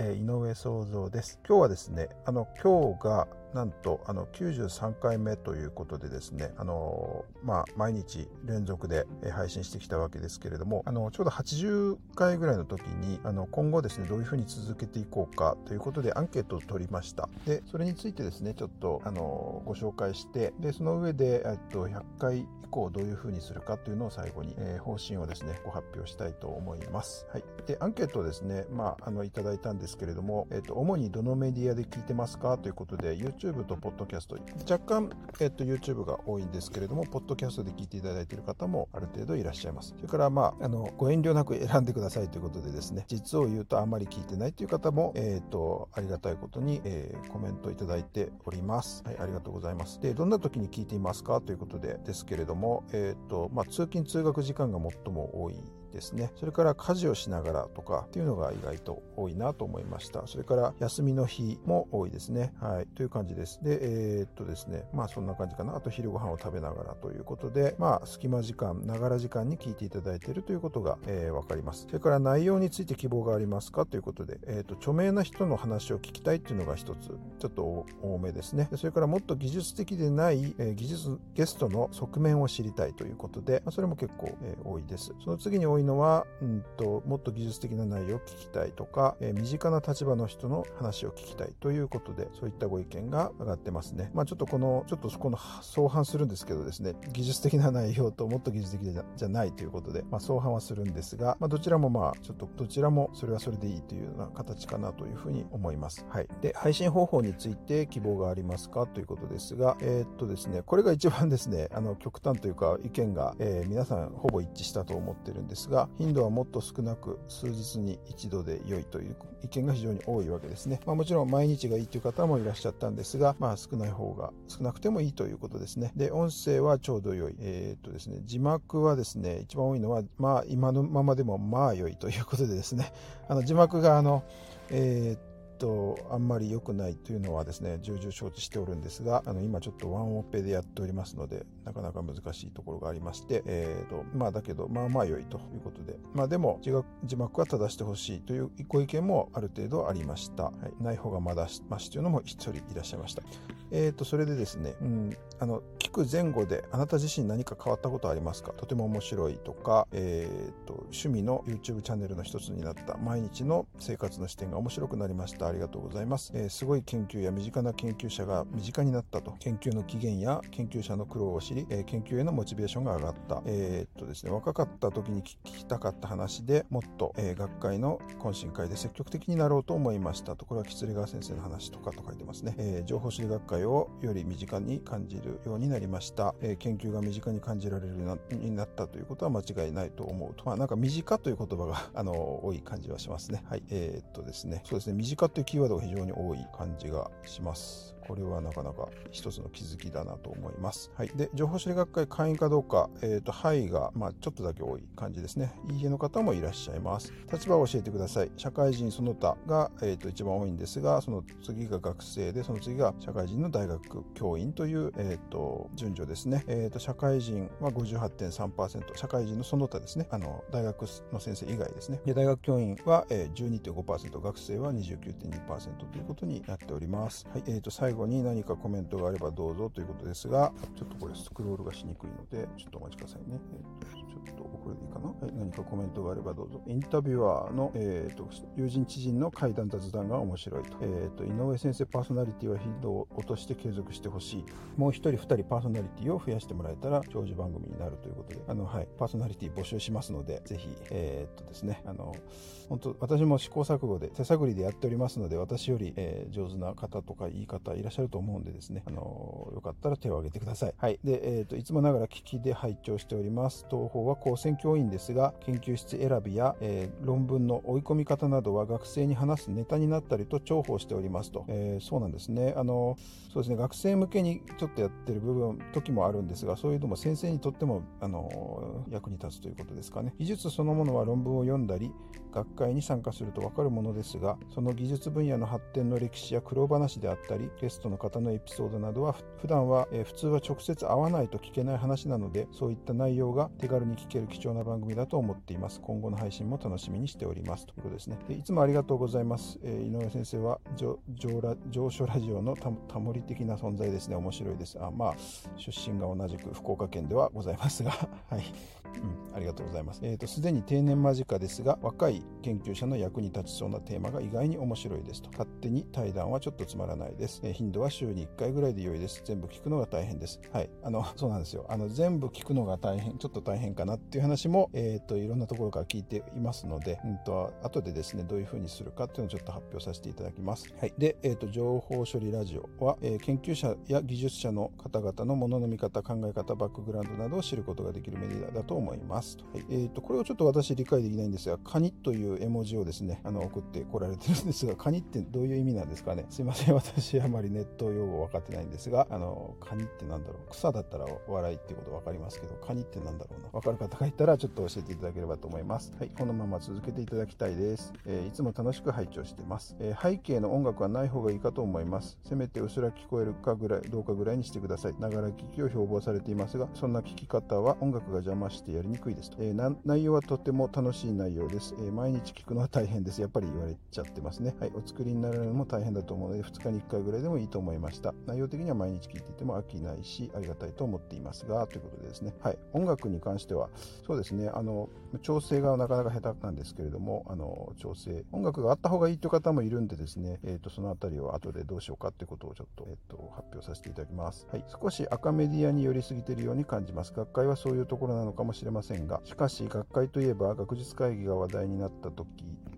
え、井上創造です。今日はですね、あの今日がなんとあの93回目ということでですね、あのまあ、毎日連続で配信してきたわけですけれども、あのちょうど80回ぐらいの時にあの今後ですねどういうふうに続けていこうかということでアンケートを取りました。でそれについてですねちょっとあのご紹介してでその上で、えっと、100回以降どういうふうにするかというのを最後に、えー、方針をですねご発表したいと思います。はい、でアンケートをですね、まあ、あのいただいたんですけれども、えっと、主にどのメディアで聞いてますかということで YouTube と Podcast 若干、えっと、YouTube が多いんですけれども Podcast で聞いていただいている方もある程度いらっしゃいます。それからまああのご遠慮なく選んでくださいということでですね実を言うとあんまり聞いてないという方も、えっとありがたいことに、えー、コメントいただいております。はいありがとうございます。でどんな時に聞いていますかということでですけれどもえーとまあ通勤通学時間が最も多いですね。それから家事をしながらとかっていうのが意外と多いなと思いました。それから休みの日も多いですね。はい。という感じです。で、えー、っとですね。まあそんな感じかな。あと昼ご飯を食べながらということで、まあ隙間時間、ながら時間に聞いていただいているということが、えー、わかります。それから内容について希望がありますか？ということで、えー、っと、著名な人の話を聞きたいっていうのが一つ、ちょっと多めですね。それからもっと技術的でない、えー、技術ゲストの側面を知りたいということで、まあ、それも結構、えー、多いです。その次に多いいのは、うんと、もっと技術的な内容を聞きたいとか、えー、身近な立場の人の話を聞きたいということで、そういったご意見が上がってますね。まあちょっとこの、ちょっとこの相反するんですけどですね、技術的な内容ともっと技術的じゃないということで、まあ相反はするんですが、まあどちらもまあちょっとどちらもそれはそれでいいというような形かなというふうに思います。はい。で、配信方法について希望がありますかということですが、えー、っとですね、これが一番ですね、あの極端というか意見が、えー、皆さんほぼ一致したと思ってるんですが、頻度はもっと少なく数日に一度で良いという意見が非常に多いわけですね。まあ、もちろん毎日がいいという方もいらっしゃったんですが、まあ、少ない方が少なくてもいいということですね。で、音声はちょうど良い。えー、っとですね、字幕はですね、一番多いのは、まあ、今のままでもまあ良いということでですね、あの字幕があの、えー、とあんまり良くないというのはですね重々承知しておるんですがあの今ちょっとワンオペでやっておりますのでなかなか難しいところがありまして、えーとまあ、だけどまあまあ良いということでまあでも字幕は正してほしいというご意見もある程度ありました、はい、ない方がまだましというのも一人いらっしゃいました。えーとそれでですね、うん、あの聞く前後であなた自身何か変わったことありますか？とても面白いとか、えーと趣味の YouTube チャンネルの一つになった毎日の生活の視点が面白くなりました。ありがとうございます、えー、すごい研究や身近な研究者が身近になったと。研究の起源や研究者の苦労を知り、えー、研究へのモチベーションが上がった、えー、っとですね、若かった時に聞きたかった話でもっと、え、学会の懇親会で積極的になろうと思いました。とこれは吉川先生の話とかと書いてますね、え、情報処理学会をより身近に感じるようになりなりました、えー、研究が身近に感じられるようになったということは間違いないと思うと。まあなんか身近という言葉が あの多い感じはしますね。はい。えー、っとですね。そうですね。身近というキーワードが非常に多い感じがします。これはなかなか一つの気づきだなと思います。はい。で、情報処理学会会員かどうか、えっ、ー、と、はいが、まあ、ちょっとだけ多い感じですね。いいえの方もいらっしゃいます。立場を教えてください。社会人その他が、えっ、ー、と、一番多いんですが、その次が学生で、その次が社会人の大学教員という、えっ、ー、と、順序ですね。えっ、と、社会人は58.3%、社会人のその他ですね。あの、大学の先生以外ですね。で、大学教員は、えー、12.5%、学生は29.2%ということになっております。はい。えっ、と、最後後に何かコメントがあればどうぞということですが、ちょっとこれスクロールがしにくいので、ちょっとお待ちくださいね。えー、ちょっとこれでいいかな？はい、何かコメントがあればどうぞ。インタビュアーの、えーと、友人知人の会談雑談が面白いと。えーと、井上先生パーソナリティは頻度を落として継続してほしい。もう一人二人パーソナリティを増やしてもらえたら長寿番組になるということで、あの、はい、パーソナリティ募集しますので、ぜひ、えー、っとですね、あの、本当私も試行錯誤で手探りでやっておりますので、私より、えー、上手な方とかいい方いらっしゃると思うんでですね、あの、よかったら手を挙げてください。はい。で、えー、っと、いつもながら聞きで拝聴しております。東方は高専教員ですが、研究室選びや、えー、論文の追い込み方などは学生に話すネタになったりと重宝しておりますと。えー、そうなんですね。あの、そうですね、学生向けにちょっとやってる部分、時もあるんですが、そういうのも先生にとっても、あの、役に立つということですかね。技術そのものは論文を読んだり、学会に参加するとわかるものですが、その技術分野の発展の歴史や苦労話であったり、ゲストの方のエピソードなどは、普段は、えー、普通は直接会わないと聞けない話なので、そういった内容が手軽に聞ける貴重重な番組だと思っています。今後の配信も楽しみにしております。ということですね。いつもありがとうございます。えー、井上先生は上上昇ラジオのタモリ的な存在ですね。面白いです。あまあ、出身が同じく福岡県ではございますが、はい。うん、ありがとうございます。えっ、ー、と、すでに定年間近ですが、若い研究者の役に立ちそうなテーマが意外に面白いですと。勝手に対談はちょっとつまらないです。えー、頻度は週に1回ぐらいで良いです。全部聞くのが大変です。はい。あの、そうなんですよ。あの、全部聞くのが大変、ちょっと大変かなっていう話も、えっ、ー、と、いろんなところから聞いていますので、うんと、後でですね、どういうふうにするかっていうのをちょっと発表させていただきます。はい。で、えっ、と、情報処理ラジオは、え研究者や技術者の方々のものの見方、考え方、バックグラウンドなどを知ることができるメディアだと思います。はい。えーと、これをちょっと私理解できないんですが、カニという絵文字をですね、あの送ってこられてるんですが、カニってどういう意味なんですかね？すいません、私あまりネット用語分かってないんですが、あの、カニってなんだろう？草だったら笑いっていうこと分かりますけど、カニってなんだろうな？分かる方がいたらちょっと教えていただければと思います。はい、このまま続けていただきたいです。えー、いつも楽しく拝聴してます、えー、背景の音楽はない方がいいかと思います。せめてうっすら聞こえるかぐらい、どうかぐらいにしてください。ながら聞きを標榜されていますが、そんな聞き方は音楽が邪魔してやりにくいですと。えー、内容はとても楽しい内容です、えー、毎日聞くのは大変です。やっぱり言われちゃってますね。はい。お作りになるのも大変だと思うので、2日に1回ぐらいでもいいと思いました。内容的には毎日聞いていても飽きないし、ありがたいと思っていますが、ということでですね。はい。音楽に関しては、そうですね。あの、調整がなかなか下手なんですけれども、あの、調整、音楽があった方がいいという方もいるんでですね、えっ、ー、と、そのあたりを後でどうしようかっていうことをちょっと、えっ、ー、と、発表させていただきます。はい。少し赤メディアに寄りすぎているように感じます。学会はそういうところなのかもしれませんが、しかし、学会といえば学術会議が話題になった時、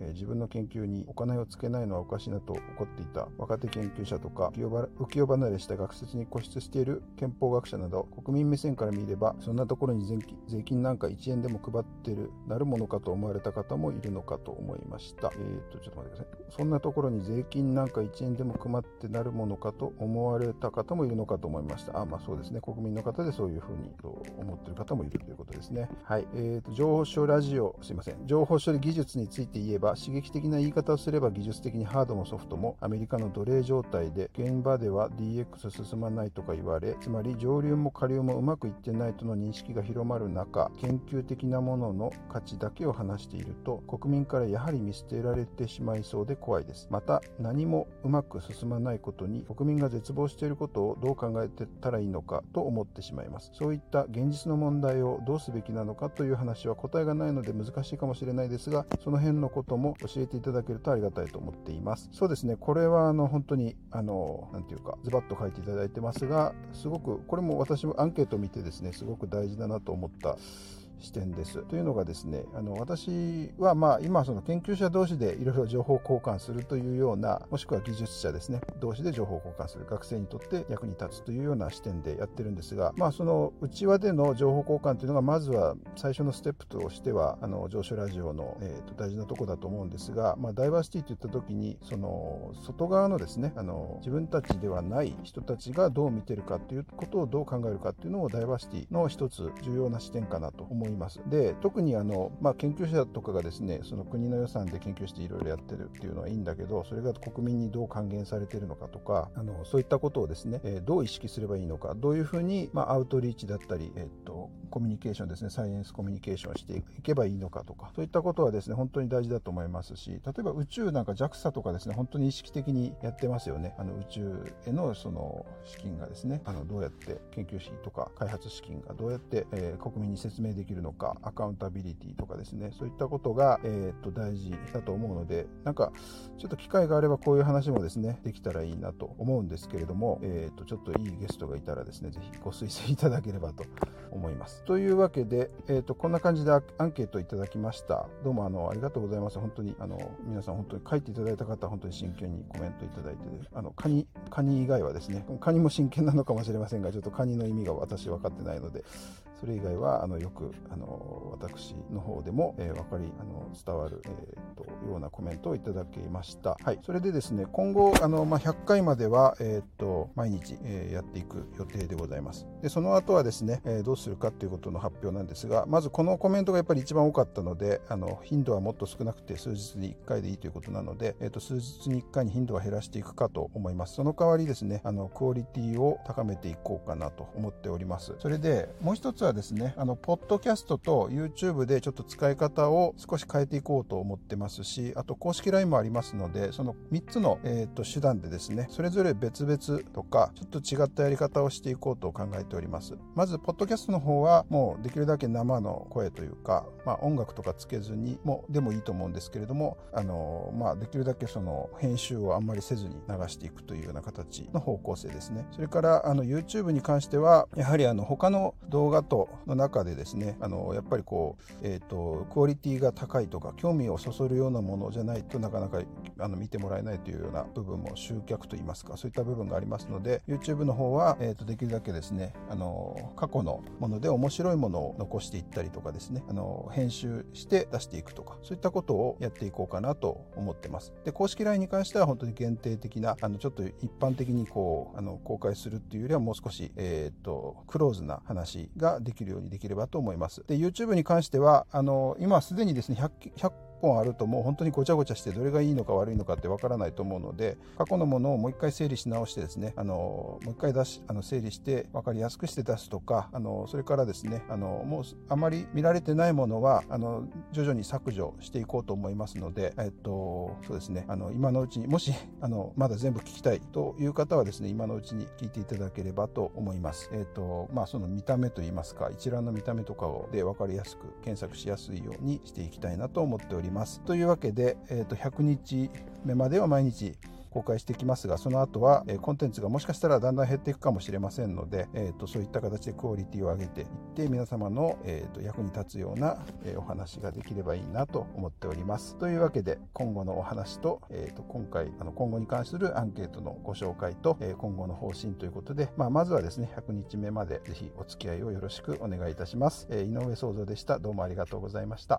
え、自分の研究にお金をつけないのはおかしいなと怒っていた。若手研究者とか浮世離れした学説に固執している憲法学者など国民目線から見ればそんなところに税金なんか1円でも配ってるなるものかと思われた方もいるのかと思いました。えっ、とちょっと待ってください。そんなところに税金なんか1円でも配ってなるものかと思われた方もいるのかと思いました。あまあそうですね。国民の方でそういうふうに思ってる方もいるということですね。はい。えーと情報処理ラジオすいません。情報処理技術について言えば刺激的な言い方をすれば技術的にハードもソフトもアメリカの奴隷状態で現場では DX 進まないとか言われつまり上流も下流もうまくいってないとの認識が広まる中研究的なものの価値だけを話していると国民からやはり見捨てられてしまいそうで怖いです。また何もうまく進まないことに国民が絶望していることをどう考えてたらいいのかと思ってしまいます。そういった現実の問題をどうすべきべきなのかという話は答えがないので難しいかもしれないですがその辺のことも教えていただけるとありがたいと思っています。そうですね。これはあの本当にあの何て言うかズバッと書いていただいてますがすごくこれも私もアンケートを見てですねすごく大事だなと思った視点です。というのがですね、あの私はまあ今その研究者同士でいろいろ情報交換するというような、もしくは技術者ですね、同士で情報交換する、学生にとって役に立つというような視点でやってるんですが、まあその内輪での情報交換というのがまずは最初のステップとしては、あの上昇ラジオの、えー、と大事なとこだと思うんですが、まあダイバーシティといった時に、その外側のですね、あの自分たちではない人たちがどう見てるかということをどう考えるかというのをダイバーシティの一つ重要な視点かなと思います。で、特にあの、まあ、研究者とかがですねその国の予算で研究していろいろやってるっていうのはいいんだけどそれが国民にどう還元されてるのかとかあのそういったことをですね、えー、どう意識すればいいのかどういうふうに、まあ、アウトリーチだったり、えー、とコミュニケーションですねサイエンスコミュニケーションしていけばいいのかとかそういったことはですね本当に大事だと思いますし例えば宇宙なんか JAXA とかですね本当に意識的にやってますよね。あの宇宙へのその資金がですねあのどうやって研究費とか開発資金がどうやって、えー、国民に説明できるのかアカウンタビリティとかですねそういったことが、えー、っと大事だと思うのでなんかちょっと機会があればこういう話もですねできたらいいなと思うんですけれども、えー、っとちょっといいゲストがいたらですねぜひご推薦いただければと思います。思いますというわけで、えーと、こんな感じでアンケートいただきました。どうもあのありがとうございます。本当にあの皆さん本当に書いていただいた方本当に真剣にコメントいただいて、あのカニカニ以外はですね、カニも真剣なのかもしれませんが、ちょっとカニの意味が私分かってないので、それ以外はあのよくあの私の方でも、えー、分かりあの伝わる、えーと、ようなコメントをいただきました。はい、それでですね、今後あの、まあ、100回までは、えーと、毎日、えー、やっていく予定でございます。でその後はですね、えー、どうすするかということの発表なんですが、まずこのコメントがやっぱり一番多かったので、あの頻度はもっと少なくて数日に1回でいいということなので、えーと、数日に1回に頻度は減らしていくかと思います。その代わりですね、あのクオリティを高めていこうかなと思っております。それでもう一つははですね、あの、ポッドキャストと YouTube でちょっと使い方を少し変えていこうと思ってますし、あと公式 LINE もありますので、その3つの、えーと、手段でですね、それぞれ別々とか、ちょっと違ったやり方をしていこうと考えております。まず、ポッドキャストの方は、もうできるだけ生の声というか、まあ、音楽とかつけずにも、でもいいと思うんですけれども、あの、まあ、できるだけその編集をあんまりせずに流していくというような形の方向性ですね。それから、あの、YouTube に関しては、やはりあの、他の動画との中でですね、あの、やっぱりこう、え、ー、と、クオリティが高いとか、興味をそそるようなものじゃないとなかなかあの見てもらえないというような部分も集客といいますか、そういった部分がありますので、YouTube の方は、えっ、ー、と、できるだけですね、あの、過去のものので面白いものを残していったりとかですね、あの、編集して出していくとか、そういったことをやっていこうかなと思ってます。で、公式 LINE に関しては本当に限定的な、あの、ちょっと一般的にこう、あの、公開するっていうよりはもう少し、えっ、と、クローズな話ができるようにできればと思います。で、YouTube に関しては、あの、今すでにですね、100, 100本あるともう本当にごちゃごちゃしてどれがいいのか悪いのかってわからないと思うので過去のものをもう一回整理し直してですねあのもう一回出しあの整理して分かりやすくして出すとかあのそれからですねあのもうあまり見られてないものはあの徐々に削除していこうと思いますので、えっと、そうですねあの今のうちにもしあのまだ全部聞きたいという方はですね今のうちに聞いていただければと思います。えっとまあ、その見た目といいますか一覧の見た目とかをで分かりやすく検索しやすいようにしていきたいなと思っております。ますというわけで、えー、と100日目までは毎日公開してきますが、その後は、えコンテンツがもしかしたらだんだん減っていくかもしれませんので、えーと、そういった形でクオリティを上げていって皆様の、えーと、役に立つような、えお話ができればいいなと思っております。というわけで今後のお話と,、えーと、今回あの今後に関するアンケートのご紹介と、え今後の方針ということで、まあ、まずはですね100日目までぜひお付き合いをよろしくお願いいたします。え井上創造でした。どうもありがとうございました。